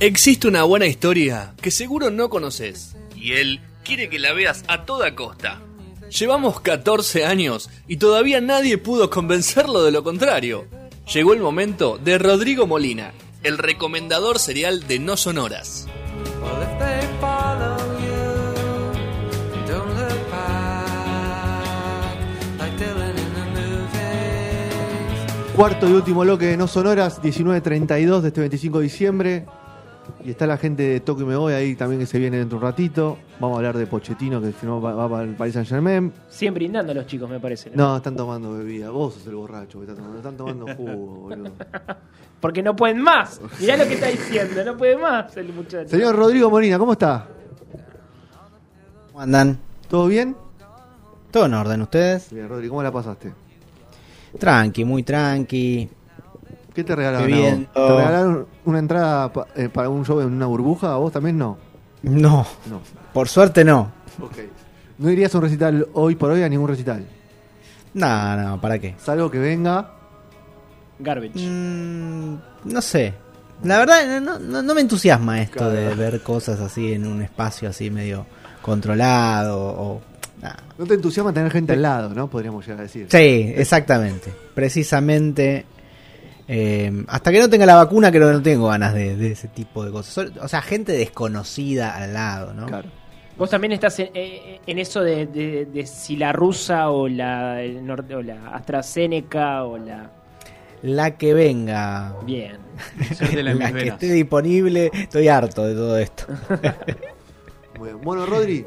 Existe una buena historia que seguro no conoces y él quiere que la veas a toda costa. Llevamos 14 años y todavía nadie pudo convencerlo de lo contrario. Llegó el momento de Rodrigo Molina, el recomendador serial de No Sonoras. Cuarto y último bloque de No Sonoras, 19.32 de este 25 de diciembre. Y está la gente de Toque Me Voy ahí también que se viene dentro de un ratito. Vamos a hablar de Pochettino que firmó, va, va para el Paris Saint Germain. Siguen brindando los chicos, me parece. No, están tomando bebida. Vos sos el borracho que está tomando. Están tomando jugo, boludo. Porque no pueden más. Mirá lo que está diciendo, no puede más el muchacho. Señor Rodrigo Molina, ¿cómo está? ¿Cómo andan? ¿Todo bien? ¿Todo en orden ustedes? Bien, Rodrigo, ¿cómo la pasaste? Tranqui, muy tranqui. ¿Qué te regalaron? ¿Te regalaron una entrada pa- eh, para un show en una burbuja? ¿A vos también no? No, No. por suerte no. ¿No irías a un recital hoy por hoy a ningún recital? No, no, ¿para qué? Salvo que venga. Garbage. Mm, no sé. La verdad, no, no- no me entusiasma esto de ver cosas así en un espacio así medio controlado o... nah. No te entusiasma tener gente al lado, ¿no? Podríamos llegar a decir. Sí, exactamente. Precisamente. Eh, hasta que no tenga la vacuna, creo que no tengo ganas de, de ese tipo de cosas. O sea, gente desconocida al lado, ¿no? Claro. Vos también estás en, eh, en eso de, de- de si la rusa o la, el norte- o la AstraZeneca o la... La que venga. Bien. La que esté disponible, estoy harto de todo esto. Bien. Bueno, Rodri,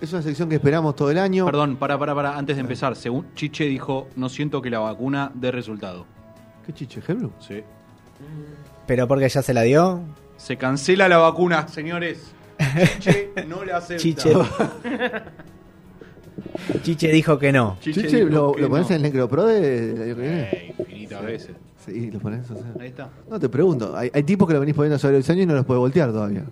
es una sección que esperamos todo el año. Perdón, para, para, para. Antes de empezar, según Chiche dijo, no siento que la vacuna dé resultado. ¿Qué chiche, Hebru? Sí. Pero porque ya se la dio. Se cancela la vacuna, señores. Chiche no la acepta. Chiche. Chiche dijo que no. Chiche, dijo ¿lo, que lo pones no. en el Necropro de- del año que viene? Eh, infinitas veces. Sí, lo pones. o sea. Ahí está. No, te pregunto. Hay, hay tipos que lo venís poniendo sobre el años y no los puede voltear todavía.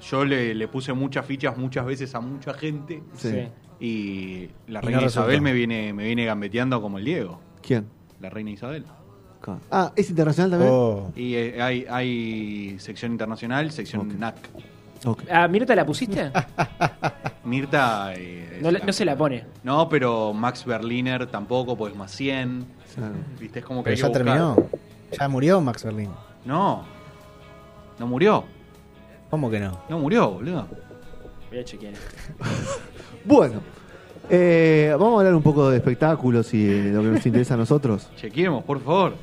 Yo le, le puse muchas fichas muchas veces a mucha gente Sí. Sí. y la Y reina no Isabel me viene, me viene gambeteando como el Diego. ¿Quién? La reina Isabel. Ah, ¿es internacional también? Oh. Y eh, hay, hay sección internacional, sección Ok. NAC. Ok. ¿A Mirta la pusiste? Mirta. eh, No, es la- la- no se la pone. No, pero Max Berliner tampoco, pues más 100. Claro. ¿Viste? Es como que Pero hay ya que buscar. terminó. Ya murió Max Berlin. No. No murió. ¿Cómo que no? No murió, boludo. Voy a chequear. Bueno, eh, vamos a hablar un poco de espectáculos y de lo que nos interesa a nosotros. Chequemos, por favor.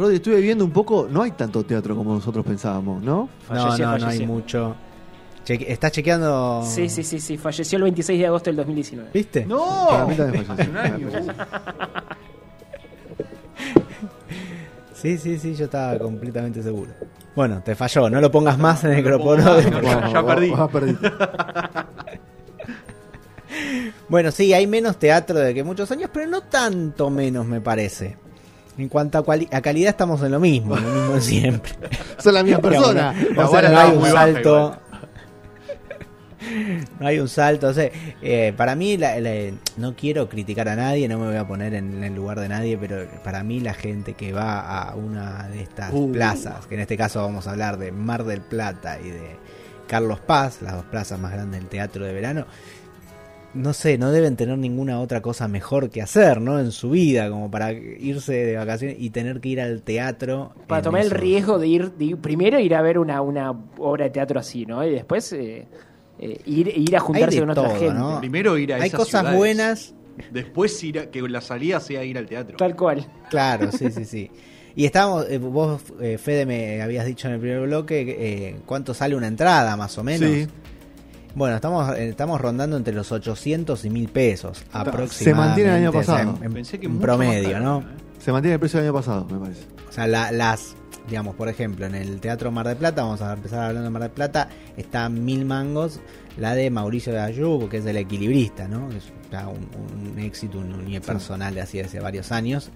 Rodri, estuve viendo un poco, no hay tanto teatro como nosotros pensábamos, ¿no? Falleció, no, no, no hay mucho. Cheque- ¿Estás chequeando? Sí, sí, sí, sí. Falleció el 26 de agosto del 2019. ¿Viste? ¡No! Para mí también falleció. Hace un año. Sí, sí, sí, yo estaba completamente seguro. Bueno, te falló, no lo pongas más en el No Necroporo. no, ya- ya perdí. Ya perdí. Bueno, sí, hay menos teatro de que muchos años, pero no tanto menos, me parece. En cuanto a, calidad estamos en lo mismo, en lo mismo de siempre. Son la misma persona. O sea, no hay un salto. No hay un salto. O sea, eh, para mí, la- la- no quiero criticar a nadie, no me voy a poner en el lugar de nadie, pero para mí la gente que va a una de estas Uh. plazas, que en este caso vamos a hablar de Mar del Plata y de Carlos Paz, las dos plazas más grandes del teatro de verano, no sé, no deben tener ninguna otra cosa mejor que hacer, ¿no? En su vida, como para irse de vacaciones y tener que ir al teatro. Para tomar el riesgo de ir, de ir- primero ir a ver una, una obra de teatro así, ¿no? Y después eh, eh, ir, ir a juntarse de con otra gente. ¿no? Primero ir a Hay esas cosas ciudades. buenas, Después ir a- que la salida sea ir al teatro. Tal cual. Claro, sí, sí, sí. Y estábamos, eh, vos, eh, Fede, me habías dicho en el primer bloque eh, cuánto sale una entrada, más o menos. Sí. Bueno, estamos eh, estamos rondando entre los 800 y 1000 pesos aproximadamente. Se mantiene el año o sea, pasado. en, en- Pensé que en promedio, caro, ¿no? ¿eh? Se mantiene el precio del año pasado, me parece. O sea, la- las, digamos, por ejemplo, en el Teatro Mar del Plata, vamos a empezar hablando de Mar del Plata, está mil mangos, la de Mauricio de Ayub, que es el equilibrista, ¿no? Es un, un éxito un unipersonal de así hace varios años.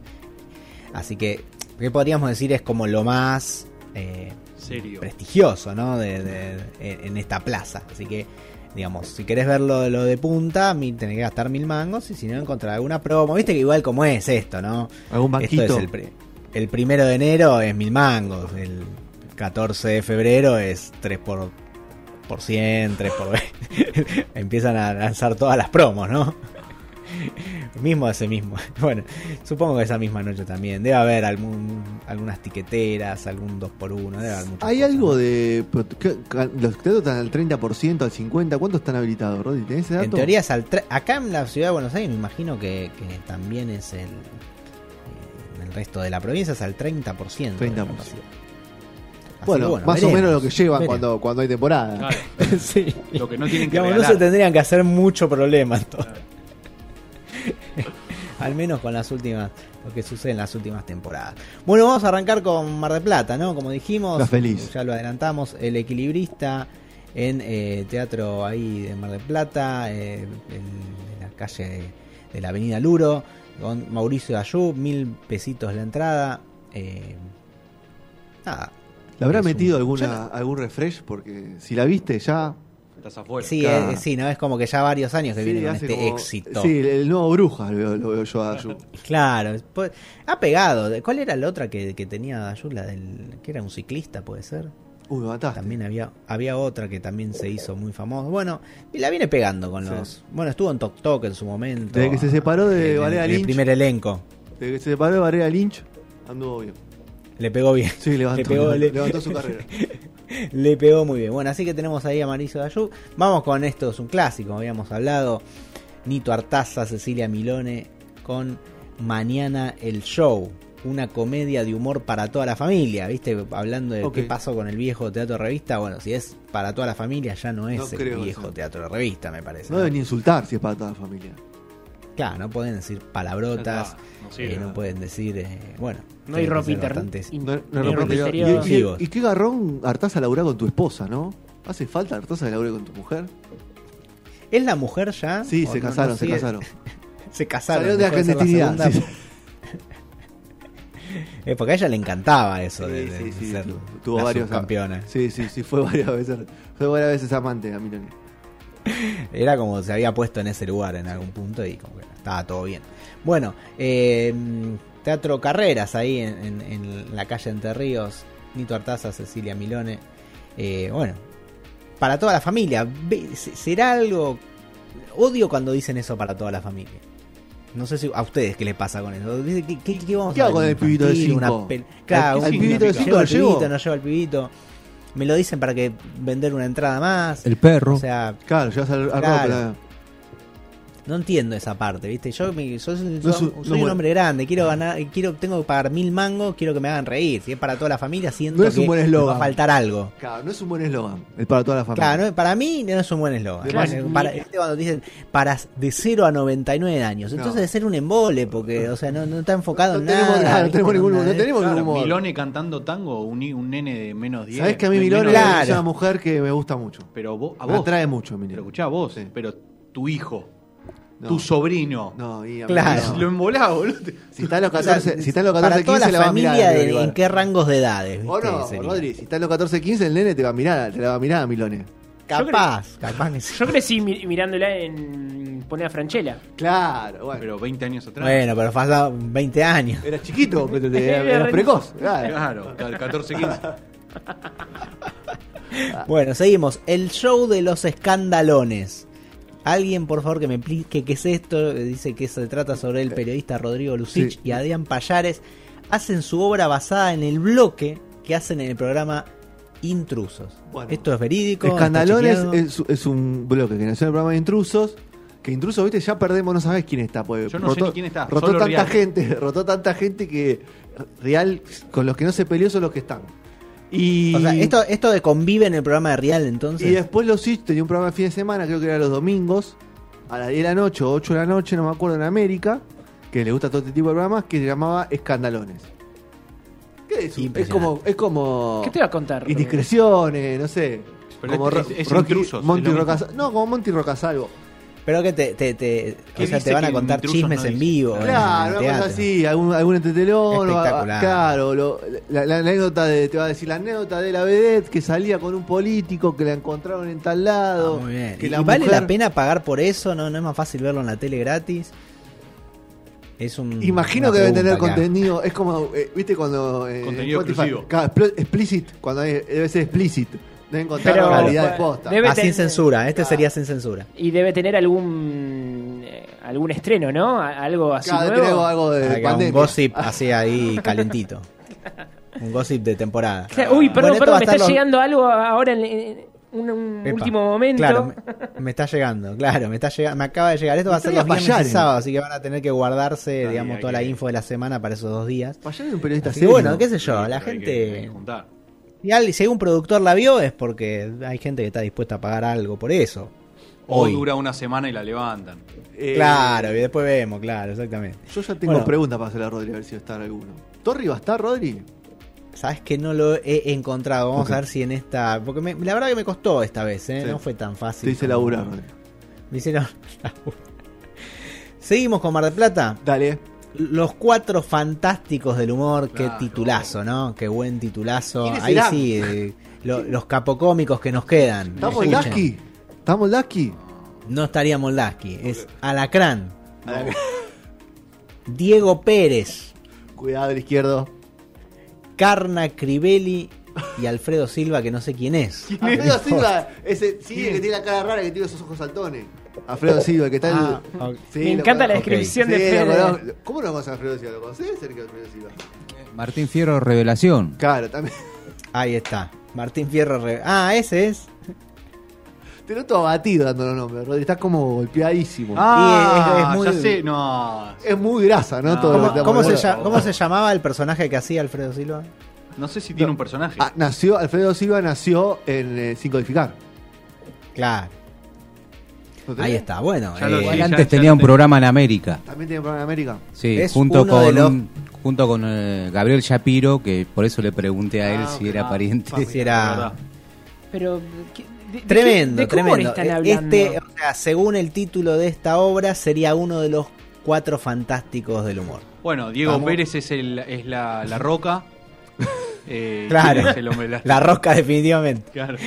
Así que, ¿qué podríamos decir? Es como lo más eh, Serio. prestigioso, ¿no? De, de- en esta plaza. Así que, digamos, si querés verlo lo de punta, mi- tenés que gastar mil mangos y si no encontrar alguna promo. Viste que igual como es esto, ¿no? Algún Esto banquito. es el, pri- el primero de enero es mil mangos. El, 14 de febrero es 3 por, por 100, 3 por 20. Empiezan a lanzar todas las promos, ¿no? Mismo ese mismo. Bueno, supongo que esa misma noche también. Debe haber algún, algunas tiqueteras, algún 2x1. Debe haber muchas ¿Hay cosas, algo ¿no? de. pero ¿qué- ca- ¿Los teatros están al 30%, al 50%? ¿Cuántos están habilitados, Rodri? ¿Tenés ese dato? En teoría es al tre- acá en la ciudad de Buenos Aires me imagino que, que también es el eh, en el resto de la provincia es al 30%. de la 30%. capacidad. Así Bueno, que más o menos lo que llevan veremos. cuando, cuando hay temporada. Claro, sí. lo que no tienen que Digamos, no se tendrían que hacer mucho problema entonces. Al menos con las últimas, lo que sucede en las últimas temporadas. Bueno, vamos a arrancar con Mar de Plata, ¿no? Como dijimos, feliz. ya lo adelantamos, el equilibrista en eh, teatro ahí de Mar de Plata, eh, en, en la calle de, de la Avenida Luro, con Mauricio Ayub, mil pesitos la entrada. eh, nada, ¿Le habrá un- metido yo alguna, algún refresh? Porque si la viste ya. Estás afuera. Sí, Claro. eh, sí, ¿no? Es como que ya varios años que sí, viene con este como- éxito. Sí, el, nuevo Bruja lo veo, lo veo yo a Ayub. Claro, ha pegado. ¿Cuál era la otra que, que tenía Dayud? La del. que era un ciclista, puede ser. Uy, me mataste. También había había otra que también se hizo muy famosa. Bueno, y la viene pegando con Sí. los. Bueno, estuvo en Tok Tok en su momento. Desde que se separó de Valeria en el Lynch. primer elenco. Desde que se separó de Varela Lynch, anduvo bien. Le pegó bien. Sí, levantó, Le pegó- le- levantó su carrera. Le pegó muy bien. Bueno, así que tenemos ahí a Mauricio Dayú. Vamos con esto, es un clásico, habíamos hablado. Nito Artaza, Cecilia Milone con Mañana el Show. Una comedia de humor para toda la familia, ¿viste? Hablando de Ok. qué pasó con el viejo teatro de revista. Bueno, si es para toda la familia, ya no es No el viejo eso. teatro de revista, me parece. No ¿no? deben ni insultar si es para toda la familia. Claro, no pueden decir palabrotas, no sirve. eh, no pueden decir. eh, bueno, No hay ropa bastantes- No, interior. Y- y, y qué garrón Artaza laburar con tu esposa, ¿no? ¿Hace falta Artaza que labure con tu mujer? ¿Es la mujer ya? Sí, ¿O se no- no casaron, se casaron. Se casaron. Salieron de la clandestinidad. segunda. sí. Eh, porque a ella le encantaba eso de, Sí, de sí, sí, ser tu- tuvo la varios subcampeona. Sí, sí, sí, fue varias veces. Fue varias veces amante a Milani. Era como se había puesto en ese lugar en algún punto y como que estaba todo bien. Bueno, eh, Teatro Carreras ahí en, en- en la calle Entre Ríos. Nito Artaza, Cecilia Milone. Eh, bueno, para toda la familia. ¿Será algo... Odio cuando dicen eso para toda la familia. No sé si a ustedes qué les pasa con eso. ¿Qué, qué- qué vamos ¿Qué a hago con el pibito de Infantil, una cinco? pel- Claro, ¿Al pibito de ¿llevo cinco al lo llevo? pibito, no llevo al pibito? Me lo dicen para que vender una entrada más. El perro. O sea, Claro, llevas al, al Claro. No entiendo esa parte, ¿viste? Yo, me- yo soy, No es soy un- no un bueno. hombre grande, quiero ganar, quiero, tengo que pagar mil mangos, quiero que me hagan reír. Si es para toda la familia, siento No es un que buen me va a faltar algo. Claro, no es un buen eslogan. Es para toda la familia. Claro, no- para mí no es un buen eslogan. Claro. Para- para- ¿viste cuando dicen para de 0 a 99 años, entonces No. debe ser un embole, porque, o sea, no, no está enfocado No en tenemos nada. no tenemos ningún- no tenemos Claro, ningún humor. Milone cantando tango, un, un nene de menos 10. Sabés que a mí Milone Claro. es una mujer que me gusta mucho. Pero vos, a Me vos. atrae mucho, Milone. Pero escuchá vos, Sí. pero tu hijo, No. tu sobrino. No, y a mí Claro. no. Lo embolás, boludo. Si está en los O sea, 14, si está en los 14 para toda 15 la va a mirar. de-. ¿en qué rangos de edades? O no. Rodri, si está en los 14 15 el nene te va a mirar, te la va a mirar a Milone. Capaz, capaz que sí. Yo crecí mi- mirándola en Poner a Franchella. Claro, bueno. Pero 20 años atrás. Bueno, pero pasaron 20 años. Eras chiquito, pero te- Era precoz. Claro. Claro, ca- 14, 15. Bueno, seguimos. El show de los escandalones. Alguien, por favor, que me explique qué es esto. Dice que se trata sobre el periodista Rodrigo Lucich Sí. y Adrián Payares. Hacen su obra basada en el bloque que hacen en el programa Intrusos. Bueno. esto es verídico. Escandalones es, es un bloque que nació en el programa de Intrusos. Que Intrusos, viste, ya perdemos, no sabes quién está. Pues, Yo no sé ni quién está, Rotó solo tanta Real. gente, rotó tanta gente que Real, con los que no se peleó son los que están. Y, O sea, esto, esto de convive en el programa de Real, entonces. y después los Sitch tenía un programa de fin de semana, creo que era los domingos, a las 10 de la noche o 8 de la noche, no me acuerdo, en América, que le gusta todo este tipo de programas, que se llamaba Escandalones. ¿Qué es? eso? Es como, es como ¿Qué te va a contar? indiscreciones, no sé. Pero como es- es- Rocky- Intrusos, Monty No, como Monty Rocasalvo. Pero que te, te, te- ¿Qué o sea, dice te van a contar chismes no en vivo. en Claro, una cosa así, algún, algún entretelón, claro, lo- la, la anécdota de, te va a decir la anécdota de la vedette que salía con un político que la encontraron en tal lado. Ah, muy bien. que ¿Y la vale mujer- la pena pagar por eso? ¿No, ¿No es más fácil verlo en la tele gratis? Es un. Imagino que deben tener contenido. Es como, eh, ¿viste cuando. eh, Contenido Spotify- exclusivo. Explicit, cuando hay- debe ser explicit. Deben contar Pero, la realidad de posta. debe- Ah, sin censura. Este sería sin censura. Y debe tener algún eh, algún estreno, ¿no? Algo así Claro, nuevo. algo de un gossip así ahí calentito. Un gossip de temporada. Claro, Uy, perdón, perdón, me está los- llegando algo ahora en, en un, un Epa. último momento. Claro, me, me está llegando, claro, me está llegando, me acaba de llegar. Esto va a ser los viernes y sábado, así que van a tener que guardarse, digamos, toda la info de la semana para esos dos días. Payán es un periodista Así que bueno, qué sé yo, la Hay que- hay gente. Y si algún productor la vio es porque hay gente que está dispuesta a pagar algo por eso. O Hoy. dura una semana y la levantan. Eh, Claro, y después vemos, claro, exactamente. Yo ya tengo Bueno. preguntas para hacerle a Rodri, a ver si va a estar alguno. ¿Torri va a estar, Rodri? Sabes que no lo he encontrado. Vamos a ver si en esta. Porque me- la verdad que me costó esta vez, ¿eh? Sí. no fue tan fácil. Te hice como- laburar, Rodri. Me hicieron laburar. Seguimos con Mar del Plata. Dale. Los cuatro fantásticos del humor, Claro. qué titulazo, ¿no? Qué buen titulazo. ¿Quiénes Ahí sí, eh, lo- los capocómicos que nos quedan. ¿Estamos. Lasky? ¿Estamos Lasky? No estaría Moldaski, es Alacrán. Diego Pérez, Cuidado del izquierdo. Carna Crivelli y Alfredo Silva, que no sé quién es. Alfredo Silva, ese sí, el que tiene la cara rara, que tiene esos ojos saltones. Alfredo Silva, que está el- Ah. Sí, Me lo encanta la descripción Sí, de lo Fede. conozco. ¿Cómo no conoces a Alfredo Silva? ¿Lo conoces, Sergio Alfredo Silva? Martín Fierro, Revelación. Claro, también. Ahí está. Martín Fierro. Re- Ah, ese es. Te noto abatido dando los nombres, Rodri. Estás como golpeadísimo. Ah, es- es muy- ya sé. No, Es muy grasa, ¿no? No. Todo lo que ¿Cómo, estamos cómo se hablando. llama, ¿Cómo se llamaba el personaje que hacía Alfredo Silva? no sé si tiene un personaje. Ah, nació, Alfredo Silva nació en eh, Sin Codificar. Claro. Ahí está. Bueno, Ya lo eh, Sí, Él ya- antes ya tenía lo un tengo. programa en América. También tiene programa en América. Sí, Es junto uno de con, los- un- junto con eh, Gabriel Shapiro, que por eso le pregunté a él Ah, si ok. era Ah, pariente. si era verdad. Pero ¿qué- de- de tremendo, qué- de qué humor tremendo. están hablando? Este, o sea, según el título de esta obra, sería uno de los cuatro fantásticos del humor. Bueno, Diego Vamos. Pérez es, el, es la, la roca. Eh, Claro. ¿quién es el hombre de La rosca, definitivamente. Claro.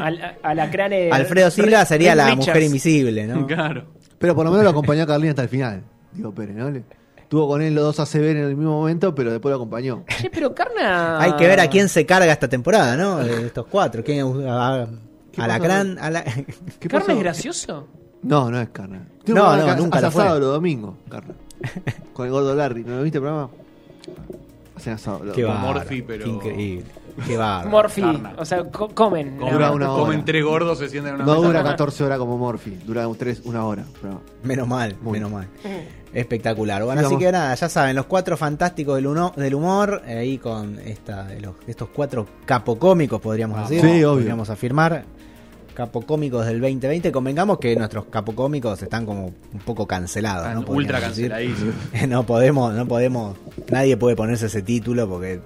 Al, a- Alfredo Silva Re- sería la Richards. mujer invisible, ¿no? Claro. Pero por lo menos lo acompañó a Carlín hasta el final. Digo, Pérez, ¿no? Le- Tuvo con él los dos ACB en el mismo momento, pero después lo acompañó. Che, pero Carna. Hay que ver a quién se carga esta temporada, ¿no? De estos cuatro. ¿Quién, a, ¿Qué Alacrán, ala- ¿Qué ¿Carna pasó? es gracioso? No, no es Carna. No, no, nunca lo fue. asado los domingos, Carna. Con el gordo Larry. ¿No lo viste el programa? Hacen asado. los- Qué Como Morphy, pero- qué increíble. Qué bárbaro. Morphy. Carna. O sea, co- comen. Comen, Dura tres gordos, se sientan en una No mesa. dura 14 horas como Morphy, dura un tres, una hora. pero- Menos mal, Muy menos mal. Espectacular. Bueno, así que nada, ya saben, los cuatro fantásticos del, uno- del humor, eh, ahí con esta, de los- estos cuatro capocómicos, podríamos decir. Sí, obvio. Podríamos afirmar. Capocómicos del 2020. Convengamos que nuestros capocómicos están como un poco cancelados. Ultra canceladísimos. no podemos, no podemos, nadie puede ponerse ese título porque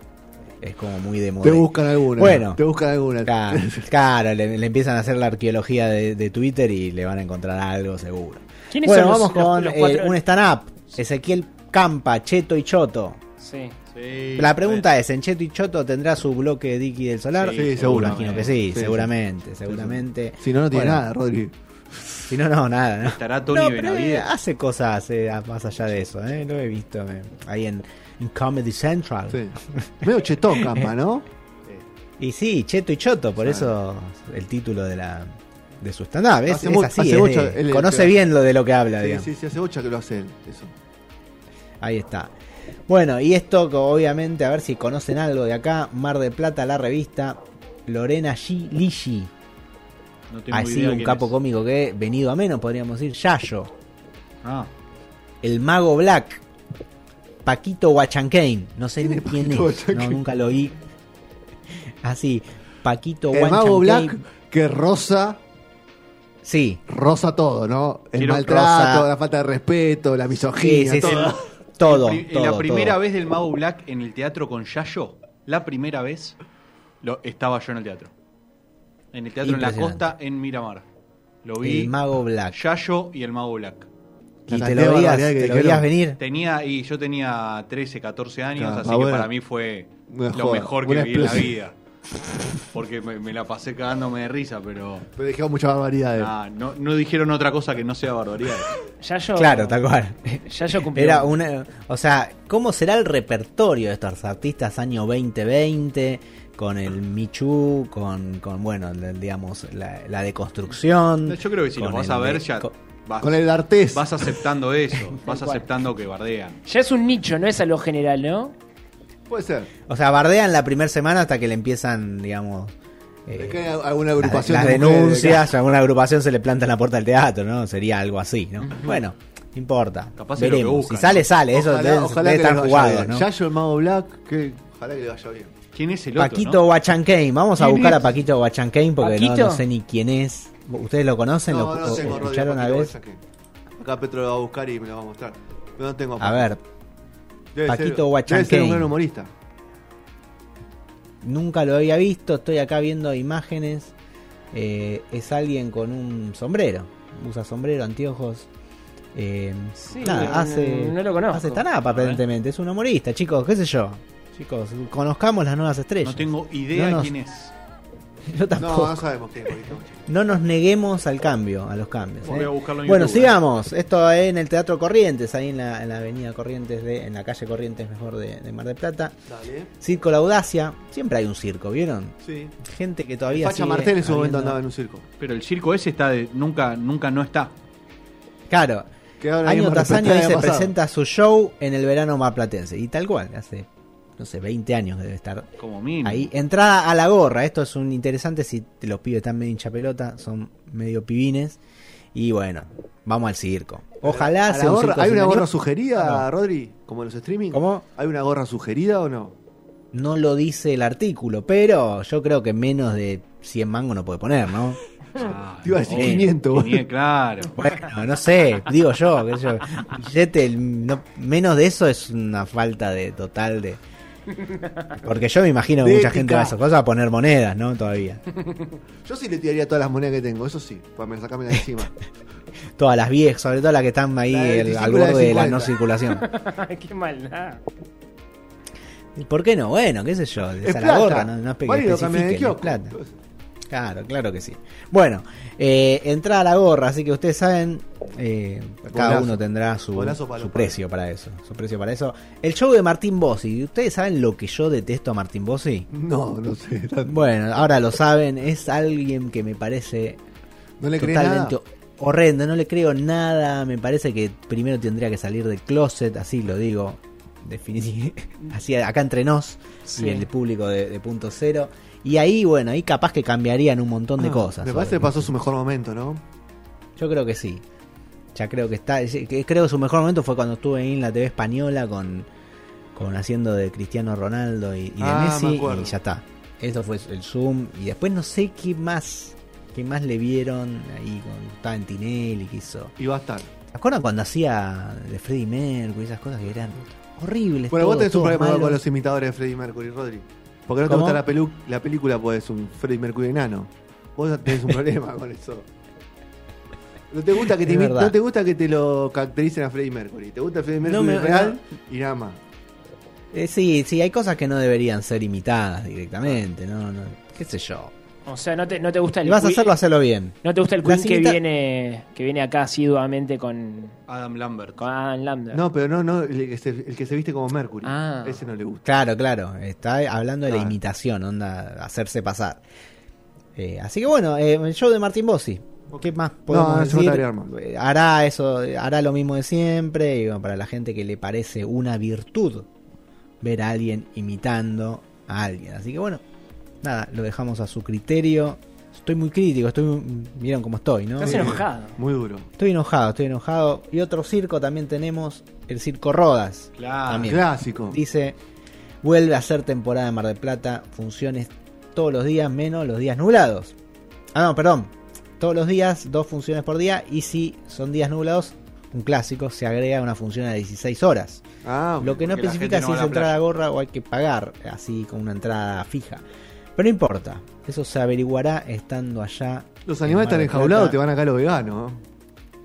es como muy de moda. Te buscan alguna. Bueno. Te buscan alguna. Claro, claro, le, le empiezan a hacer la arqueología de, de Twitter y le van a encontrar algo seguro. ¿Quiénes Bueno, son vamos los- con los eh, cuatro? un stand-up. Ezequiel Campa, Cheto y Choto. Sí. Sí, La pregunta es, ¿en Cheto y Choto tendrá su bloque Dicky del Solar? Sí, seguro. Imagino que sí, Sí, seguramente, seguramente. Si no, no tiene Bueno, nada, Rodri. Si no, no, nada. ¿no? Estará Tony No, eh, Benavides. hace cosas eh, más allá de eso, ¿eh? lo he visto eh, ahí en, en Comedy Central. Sí. Medio chetón, Campa, ¿no? Y sí, Cheto y Choto, por eso el título de la de su stand-up. Es, Hace es mu- así, hace es mucho, de- él conoce bien lo de lo que habla, Sí, digamos. sí, sí, hace bocha que lo hace él. Eso. Ahí está. Bueno, y esto que obviamente, a ver si conocen algo de acá, Mar de Plata, la revista, Lorena G. Lishi. No tengo Así idea un capo es. cómico que venido a menos, podríamos decir, Yayo. Ah, El Mago Black. Paquito Huachanquein. No sé ¿Quién ni es quién es. No, nunca lo oí. Así, Paquito El mago. Black que rosa, Sí, rosa todo, ¿no? El Quiero maltrato, rosa. la falta de respeto, la misoginia, Sí, sí, sí. Todo. todo. El pri- todo, la primera todo. vez del Mago Black en el teatro con Yayo, la primera vez lo, estaba yo en el teatro. En el teatro en la costa, en Miramar. Lo vi El Mago Black. Yayo y el Mago Black. Y te lo veías, te lo dijeron. veías venir. Tenía, y yo tenía 13, 14 años, Claro, así ah, que bueno. para mí fue Una lo joda, mejor que una vi en la vida. Porque me, me la pasé cagándome de risa, pero. Pero dijeron muchas barbaridades. nah, no, no dijeron otra cosa que no sea barbaridad. Yayo, Claro, tal cual. Yayo cumplió. Era una, o sea, ¿cómo será el repertorio de estos artistas año 2020 con el Michu, con, con bueno, digamos, la, la deconstrucción? Yo creo que si los vas el a ver, de- ya con- vas, Con el Artés. vas aceptando eso. Vas aceptando que bardean. Ya es un nicho, no es a lo general, ¿no? Puede ser. O sea, bardean la primera semana hasta que le empiezan, digamos, eh, Es que hay alguna las, agrupación las de mujeres denuncias, alguna agrupación se le planta en la puerta del teatro, ¿no? Sería algo así, ¿no? Bueno, no importa. Capaz lo que Veremos. buscan, si sale, ¿no? sale. Eso Ojalá, debe, ojalá debe que estar jugado, bien. ¿no? Yayo, el mago Black, que ojalá que le vaya bien. ¿Quién es el otro? Paquito no? Guachanquein. Vamos a ¿Quién buscar es? a Paquito Guachanquein porque no, no sé ni quién es. ¿Ustedes lo conocen? No, ¿Lo no escucharon una Paquito vez? Acá Petro lo va a buscar y me lo va a mostrar. Pero no tengo. A ver, Debe Paquito ser Guayanquén. un gran humorista. nunca lo había visto. Estoy acá viendo imágenes. Eh, es alguien con un sombrero. Usa sombrero, anteojos. Eh, Sí, nada, hace, no lo conozco. hace stand-up aparentemente. Es un humorista, chicos. ¿Qué sé yo? Chicos, conozcamos las nuevas estrellas. No tengo idea No nos- quién es. Yo No, tampoco. no sabemos quién es Paquito Guayaquil. No nos neguemos al cambio, a los cambios. Voy ¿eh? a buscarlo en Bueno, YouTube, sigamos. Esto es en el Teatro Corrientes, ahí en la, en la avenida Corrientes, de, en la calle Corrientes, mejor, de, de Mar del Plata. Dale. Circo La Audacia. Siempre hay un circo, ¿vieron? Sí. Gente que todavía. Facha Martel en su momento andaba en un circo. Pero el circo ese está de. Nunca, nunca no está. Claro. Año tras año se presenta su show en el verano marplatense. Y tal cual, hace, no sé, 20 años debe estar Como mínimo. Ahí, entrada a la gorra. Esto es un interesante si los pibes están medio hincha pelota, son medio pibines. Y bueno, vamos al circo. Ojalá sea un gorra- circo ¿Hay una gorra sugerida, No. Rodri? Como en los streaming. ¿Cómo? ¿Hay una gorra sugerida o no? No lo dice el artículo, pero yo creo que menos de 100 mangos no puede poner, ¿no? Ah, Te iba a decir no, 500, boludo. 500, claro. Bueno, no sé, digo yo, qué sé yo. Billete, el- no- menos de eso es una falta de total de... Porque yo me imagino que mucha gente va a esas cosas a poner monedas, ¿no? Todavía. Yo sí le tiraría todas las monedas que tengo, eso sí, para me sacarme de encima. Todas las viejas, sobre todo las que están ahí La de el- 25 al de borde de la 50. no circulación. Qué maldad. ¿Y por qué no? Bueno, qué sé yo, Es plata. gorra, no, no en el especifiquen, es plata. Claro, claro que sí. Bueno, eh, entrada a la gorra, así que ustedes saben, eh, cada uno tendrá su, para precio para eso, su precio para eso. El show de Martín Bossi, ¿ustedes saben lo que yo detesto a Martín Bossi? No, no sé. tanto. Bueno, ahora lo saben, es alguien que me parece ¿No le totalmente nada? horrendo, no le creo nada, me parece que primero tendría que salir del closet, así lo digo, defini- así acá entre nos Sí. y el público de, de punto cero. Y ahí, bueno, ahí capaz que cambiarían un montón de Ah, cosas. Me parece que pasó su mejor momento, ¿no? Yo creo que sí. Ya creo que está. Creo que su mejor momento fue cuando estuve ahí en la TV española con, con haciendo de Cristiano Ronaldo y, y de Ah, me Messi. Y ya está. Eso fue el Zoom. Y después no sé qué más. ¿Qué más le vieron ahí con estaba en Tinelli que hizo? Y va a estar. ¿Se acuerdan cuando hacía de Freddie Mercury esas cosas que eran horribles? Bueno, vos todos, tenés un problema con los imitadores de Freddie Mercury, Rodri. Porque no te gusta la, pelu- la película, pues es un Freddie Mercury enano. Vos tenés un problema con eso. No te gusta que te, no te gusta que te lo caractericen a Freddie Mercury. Te gusta Freddie No Mercury me- real y nada más. Eh, sí, sí, hay cosas que no deberían ser imitadas directamente, ¿no? no qué sé yo. O sea, no te, no te gusta el Si vas a hacerlo, hacerlo bien. No te gusta el Queen que viene que viene acá asiduamente con, Adam Lambert. con Adam Lambert. No, pero no, no, el que se, el que se viste como Mercury. Ah. Ese no le gusta. Claro, claro. Está hablando de la Claro. imitación, onda, hacerse pasar. Eh, así que bueno, eh, el show de Martín Bossi. ¿Qué más podemos No, eso no decir? agregar más. Eh, hará eso, hará lo mismo de siempre. Y bueno, para la gente que le parece una virtud ver a alguien imitando a alguien. Así que bueno, nada, lo dejamos a su criterio. Estoy muy crítico, estoy muy- vieron cómo estoy, ¿no? Estás enojado. Muy duro. Estoy enojado, estoy enojado. Y otro circo también tenemos, el Circo Rodas. Claro. También. Clásico. Dice, vuelve a ser temporada de Mar del Plata, funciones todos los días menos los días nublados. Ah, no, perdón. Todos los días, dos funciones por día. Y si son días nublados, un clásico, se agrega una función a 16 horas. Ah, Lo que no especifica no si es entrada gorra o hay que pagar, así con una entrada fija. Pero no importa, eso se averiguará estando allá. los animales están enjaulados, te van acá los veganos. ¿no?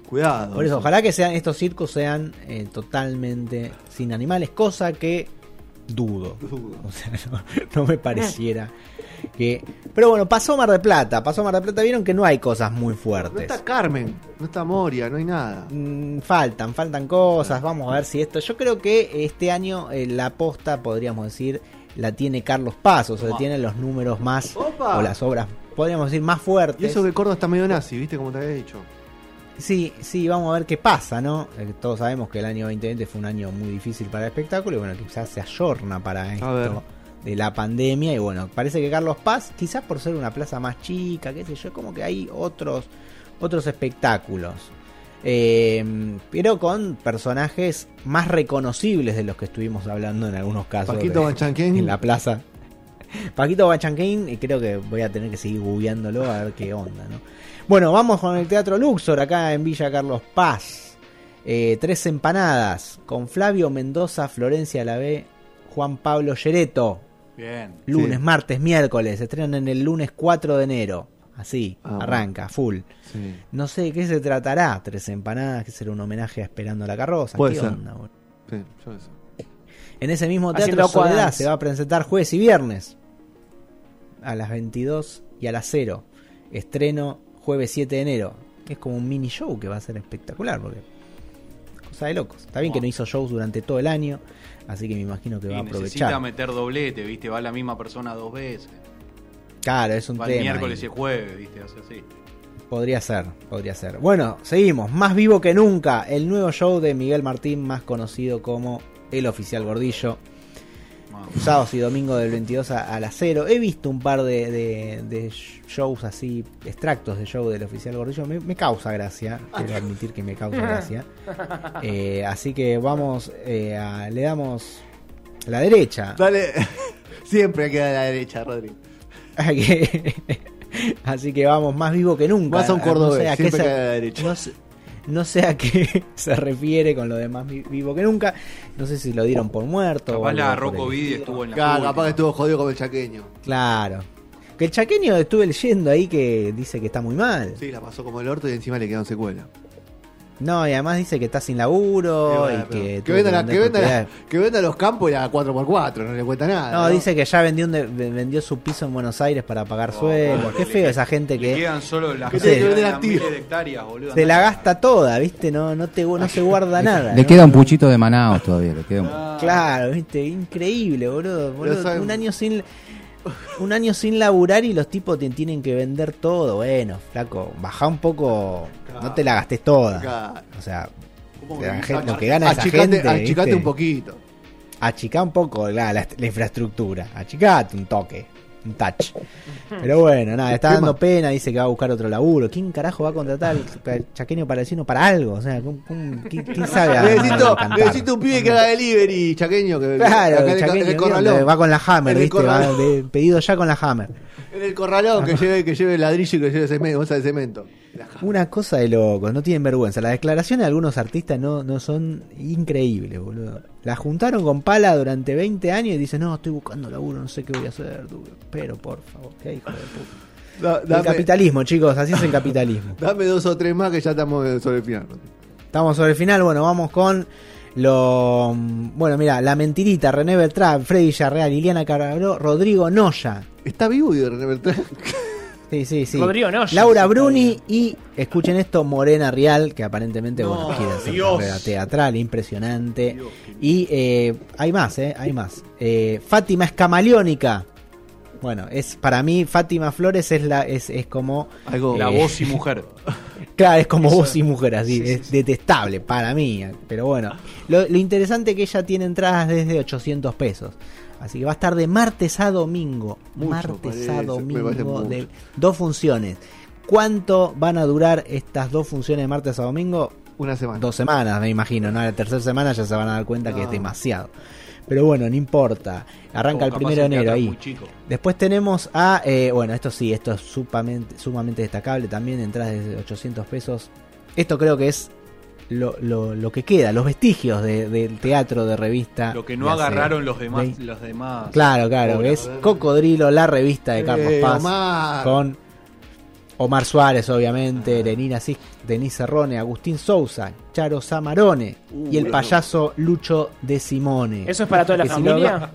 Cuidado. Por eso, ojalá que sean estos circos sean eh, totalmente sin animales, cosa que dudo. Dudo. O sea, no, no me pareciera que. Pero bueno, pasó Mar de Plata. Pasó Mar de Plata. Vieron que no hay cosas muy No fuertes. está Carmen, no está Moria, no hay nada. Mm, faltan, faltan cosas. Vamos a ver si esto. Yo creo que este año eh, la posta, podríamos decir, la tiene Carlos Paz. O sea, tiene los números más. Opa. O las obras, podríamos decir, más Y fuertes. eso que Córdoba está medio nazi, ¿viste? Como te había dicho. Sí, sí, vamos a ver qué pasa, ¿no? Eh, todos sabemos que el año 2020 fue un año muy difícil para el espectáculo y bueno, quizás se ayorna para esto de la pandemia y bueno, parece que Carlos Paz, quizás por ser una plaza más chica, qué sé yo, como que hay otros otros espectáculos. Eh, pero con personajes más reconocibles de los que estuvimos hablando en algunos casos Paquito Banchanquén. en la plaza. Paquito Bachanquín, y creo que voy a tener que seguir googleándolo a ver qué onda, ¿no? Bueno, vamos con el Teatro Luxor acá en Villa Carlos Paz. Eh, tres empanadas con Flavio Mendoza, Florencia Lavé, Juan Pablo Llereto. Bien. Lunes, Sí. martes, miércoles. Se estrenan en el lunes 4 de enero. Así, Ah, arranca, full. Sí. No sé de qué se tratará. Tres empanadas, que será un homenaje a Esperando la Carroza. Puede ¿Qué ser. onda? Sí, yo eso. En ese mismo Teatro Soledad se va a presentar jueves y viernes a las 22 y a las 0. Estreno jueves 7 de enero. Es como un mini show que va a ser espectacular porque cosa de locos. Está bien que no hizo shows durante todo el año, así que me imagino que va a necesita aprovechar. meter doblete, ¿viste? Va la misma persona dos veces. Claro, es un Va el tema. miércoles y el jueves, ¿viste? Hace así. Podría ser, podría ser. Bueno, seguimos. Más vivo que nunca. El nuevo show de Miguel Martín, más conocido como El Oficial Gordillo. Sábados y domingos del 22 a, a las 0. He visto un par de, de- de shows así, extractos de show del oficial Gordillo. Me, me causa gracia, quiero admitir que me causa gracia. Eh, así que vamos, eh, a- le damos la derecha. Dale, siempre queda a la derecha, Rodrigo. así que vamos más vivo que nunca. Vas a un No cordobés, sé a qué se- queda a la derecha. no sé- no sé a qué se refiere con lo de más vi- vivo que nunca. No sé si lo dieron por muerto. o Capaz la estuvo en la Claro, capaz que estuvo jodido con el chaqueño. Claro. Que el chaqueño estuve leyendo ahí que dice que está muy mal. Sí, la pasó como el orto y encima le quedaron secuelas. No, y además dice que está sin laburo y que. que, venda la- que, venda la- que venda los campos y la 4x4, no le cuenta nada. No, dice que ya vendió, un de- vendió su piso en Buenos Aires para pagar Oh, sueldo. pobre, Qué feo esa gente Le que quedan solo las Que tiene que vender las activo. miles de hectáreas, boludo. se la gasta toda, ¿viste? No, no, te, no se guarda nada. Le ¿no? queda un puchito de Manaus todavía. Le queda un- Claro, ¿viste? Increíble, boludo. Boludo, Un año sin. Un año sin laburar y los tipos te tienen que vender todo. Bueno, flaco, baja un poco. No te la gastes toda. Claro. O sea, ¿Cómo la que- gente- lo que gana esa achicate, gente. achicate ¿viste? un poquito. achicá un poco la, la- la infraestructura, achicate un toque, un touch. Pero bueno, nada, está ¿Qué dando pena, dice que va a buscar otro laburo. ¿Quién carajo va a contratar al chaqueño parecino para algo? O sea, ¿cómo- cómo- ¿quién, quién sabe a- Necesito, a cantar? necesito un pibe que haga delivery, chaqueño. Que, Claro, va con la Hammer, ¿viste? Va de- pedido ya con la Hammer. En el corralón, que lleve, que lleve ladrillo y que lleve cemento, bolsa de cemento. Una cosa de locos, no tienen vergüenza. Las declaraciones de algunos artistas no, no son increíbles, boludo. La juntaron con pala durante 20 años y dicen, no, estoy buscando laburo, no sé qué voy a hacer. tú". Pero por favor, qué hijo de puta. Da- El capitalismo, chicos, así es el capitalismo. dame dos o tres más que ya estamos sobre el final. Estamos sobre el final, bueno, vamos con lo... Bueno, mira, La Mentirita, René Beltrán, Freddy Villarreal, Liliana Carabro, Rodrigo Noya. ¿Está vivo y de René Beltrán? Sí, sí, sí. Rodrigo. Laura Bruni y, escuchen esto, Morena Rial, que aparentemente, bueno, No, quiere hacer Dios. carrera teatral, impresionante. Y eh, hay más, ¿eh? Hay más. Eh, Fátima Escamaleónica. Bueno, es para mí Fátima Flores es la es, es como Algo. La Eh, voz y mujer. Claro, es como vos y mujer, así, es detestable para mí. Pero bueno, lo, lo interesante es que ella tiene entradas desde 800 pesos. Así que va a estar de martes a domingo. Mucho, martes parece, a domingo, de dos funciones. ¿Cuánto van a durar estas dos funciones de martes a domingo? Una semana. Dos semanas, me imagino, ¿no? La tercera semana ya se van a dar cuenta que es demasiado. Pero bueno, no importa. Arranca O el primero de enero ahí. Después tenemos a, eh, bueno, esto sí, esto es sumamente, sumamente destacable también, entradas de 800 pesos. Esto creo que es lo, lo, lo que queda, los vestigios de- del teatro de revista. Lo que no hace agarraron los demás. 20. Los demás Claro, claro, es Cocodrilo, la revista de Carlos Eh, Paz, Omar. con Omar Suárez, obviamente, Lenina Cis, Denise Cerrone, Agustín Sousa, Charo Samarone y el payaso Lucho de Simone. ¿Eso es para toda la Que si lo familia?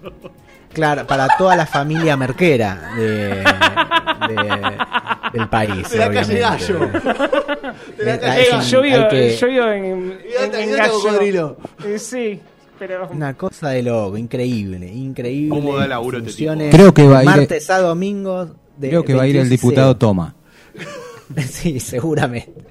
Claro, para toda la familia merquera de, de- del país. De la calle obviamente. Gallo. De la Eh, calle Eh, Gallo. yo vivo, que- yo vivo en, en, Gallo. Eh, sí, pero... Una cosa de loco, increíble, increíble. ¿Cómo da laburo este tipo? Creo que va a ir- Martes a domingos. De Creo que va a ir el 22 y diputado 0. Toma. sí, seguramente.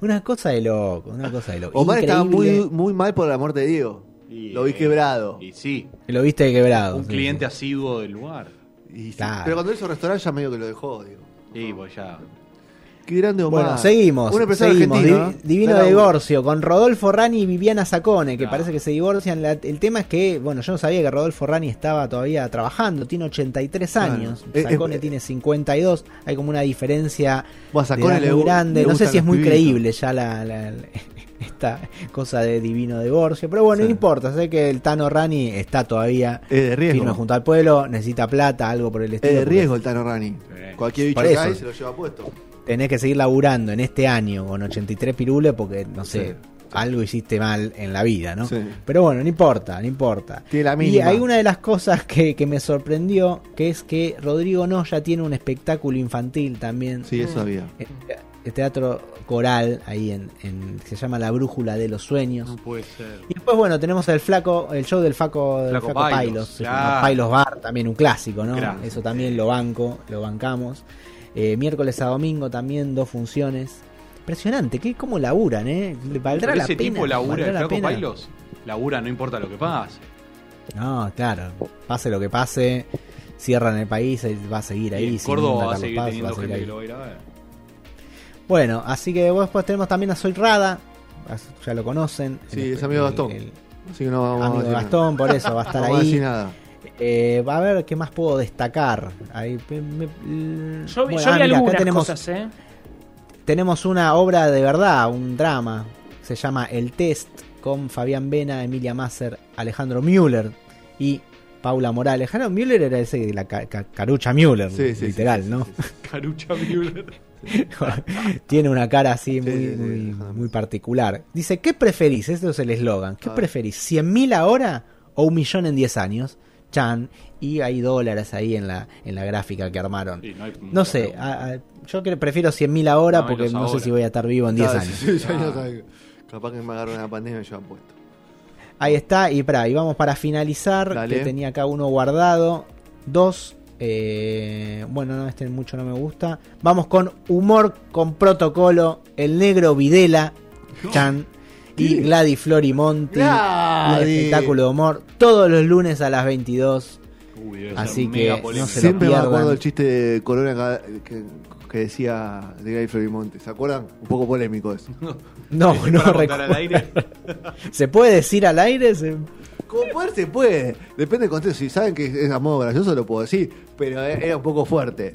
Una cosa de loco, una cosa de loco. Omar estaba muy, muy mal por la muerte de Diego. Y, Lo vi eh, quebrado. Y sí, Lo viste quebrado. un sí, cliente sí. asiduo del lugar. Y sí. Claro. Pero cuando hizo restaurante ya medio que lo dejó, digo. Y pues ya. Qué grande Omar. Bueno, seguimos. Un empresario seguimos. argentino. ¿eh? Divino divorcio con Rodolfo Rani y Viviana Sacone, que Claro. parece que se divorcian. La- el tema es que, bueno, yo no sabía que Rodolfo Rani estaba todavía trabajando, tiene 83 Claro. años, Eh, Sacone eh, tiene 52, hay como una diferencia Bueno, Sacone de le muy grande. le No sé si es muy pibitos. creíble ya la, la- la- esta cosa de divino divorcio, pero bueno, Sí. no importa, sé que el Tano Rani está todavía Es de riesgo. firme junto al pueblo, necesita plata, algo por el Es estilo. de porque riesgo el Tano Rani. Sí. Cualquier bicho cae se lo lleva puesto. Tenés que seguir laburando en este año con 83 pirules porque, no sé, Sí. algo hiciste mal en la vida, ¿no? Sí. Pero bueno, no importa, no importa. Tiene la y mínima. hay una de las cosas que, que me sorprendió, que es que Rodrigo Noya tiene un espectáculo infantil también. Sí, eso había. El teatro coral ahí en, en- se llama La Brújula de los Sueños. No puede ser. Y después, bueno, tenemos el flaco, el show del Flaco, del Flaco Flaco Pailos, Pailos, Bar, también un clásico, ¿no? Eso también lo banco, lo bancamos. Eh, miércoles a domingo también dos funciones. Impresionante, ¿qué, cómo laburan, ¿eh? ¿Le ¿Valdrá Pero la ese pena? tipo labura, ¿Valdrá el la flaco pena? Pailos, labura no importa lo que pase. No, claro, pase lo que pase, cierran el país, va a seguir ahí. y Córdoba va a seguir Paz, teniendo a gente ahí. que lo va a ir a ver. Bueno, así que después tenemos también a Soy Rada, ya lo conocen. Sí, El- es amigo de el- Gastón. el- Así que no vamos a amigo de decir Gastón, por eso va a estar No vamos a ahí. decir nada. Eh, va a ver qué más puedo destacar. Ahí, me- me- Yo, vi- bueno, yo ah, vi mira, acá tenemos, cosas, ¿eh? tenemos una obra de verdad, un drama. Se llama El Test con Fabián Vena, Emilia Masser, Alejandro Müller y Paula Morales. Alejandro Müller era ese de la ca- ca- carucha Müller, Sí, sí, sí, literal, sí, ¿no? sí, sí. Carucha Müller. Tiene una cara así Sí, muy, sí, sí, muy, particular. Dice, ¿qué preferís? Esto es el eslogan. ¿Qué preferís? ¿100.000 ahora o un millón en 10 años? Chan. Y hay dólares ahí en la, en la gráfica que armaron. Sí, no, hay No mucha sé, a- a- yo que prefiero 100.000 ahora No, porque no sé si voy a estar vivo en 10 Claro, años. sí, sí, Ah. Capaz que me agarro una pandemia y me llevan puesto. Ahí está, y para, y vamos para finalizar, Dale. que tenía acá uno guardado, dos, eh, bueno, no, este mucho no me gusta. Vamos con Humor con Protocolo, El Negro Videla, Chan, y Gladys Florimonti, un Gladys. espectáculo de humor, todos los lunes a las 22. Uy, Así que no se Siempre me acuerdo del chiste de Corona que, decía de Gay Florimonte. ¿Se acuerdan? Un poco polémico eso. No, ¿Es no recuerdo. al aire? ¿Se puede decir al aire? Se- Como poder se puede. Depende del contexto. Si saben que es a modo gracioso, lo puedo decir. Pero era un poco fuerte.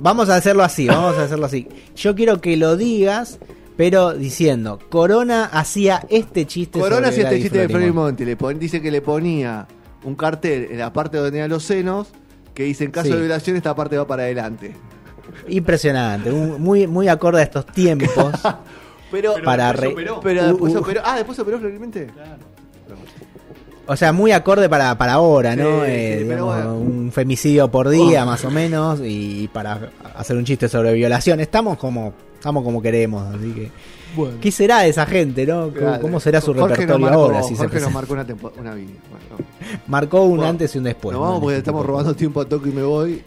Vamos a hacerlo así, vamos a hacerlo así. Yo quiero que lo digas, pero diciendo, Corona hacía este chiste. Corona hacía este chiste de Florimonti. Florimonte. Le pon- dice que le ponía un cartel en la parte donde tenía los senos. Que dice: en caso Sí. de violación, esta parte va para adelante. Impresionante, un- muy, muy acorde a estos tiempos. Pero, para después re- operó. pero después uh. operó. Ah, después operó Florimonte. Claro. O sea, muy acorde para, para ahora, ¿no? Sí, Eh, sí, pero digamos, bueno. Un femicidio por día, más o menos, y para hacer un chiste sobre violación. Estamos como estamos como queremos, así que... Bueno. ¿Qué será de esa gente, no? ¿Cómo, será su Jorge repertorio marcó- ahora? Si se Jorge nos marcó una, una vida. Bueno, Marcó un Bueno, antes y un después. ¿no? vamos porque estamos robando tiempo a toque y me voy.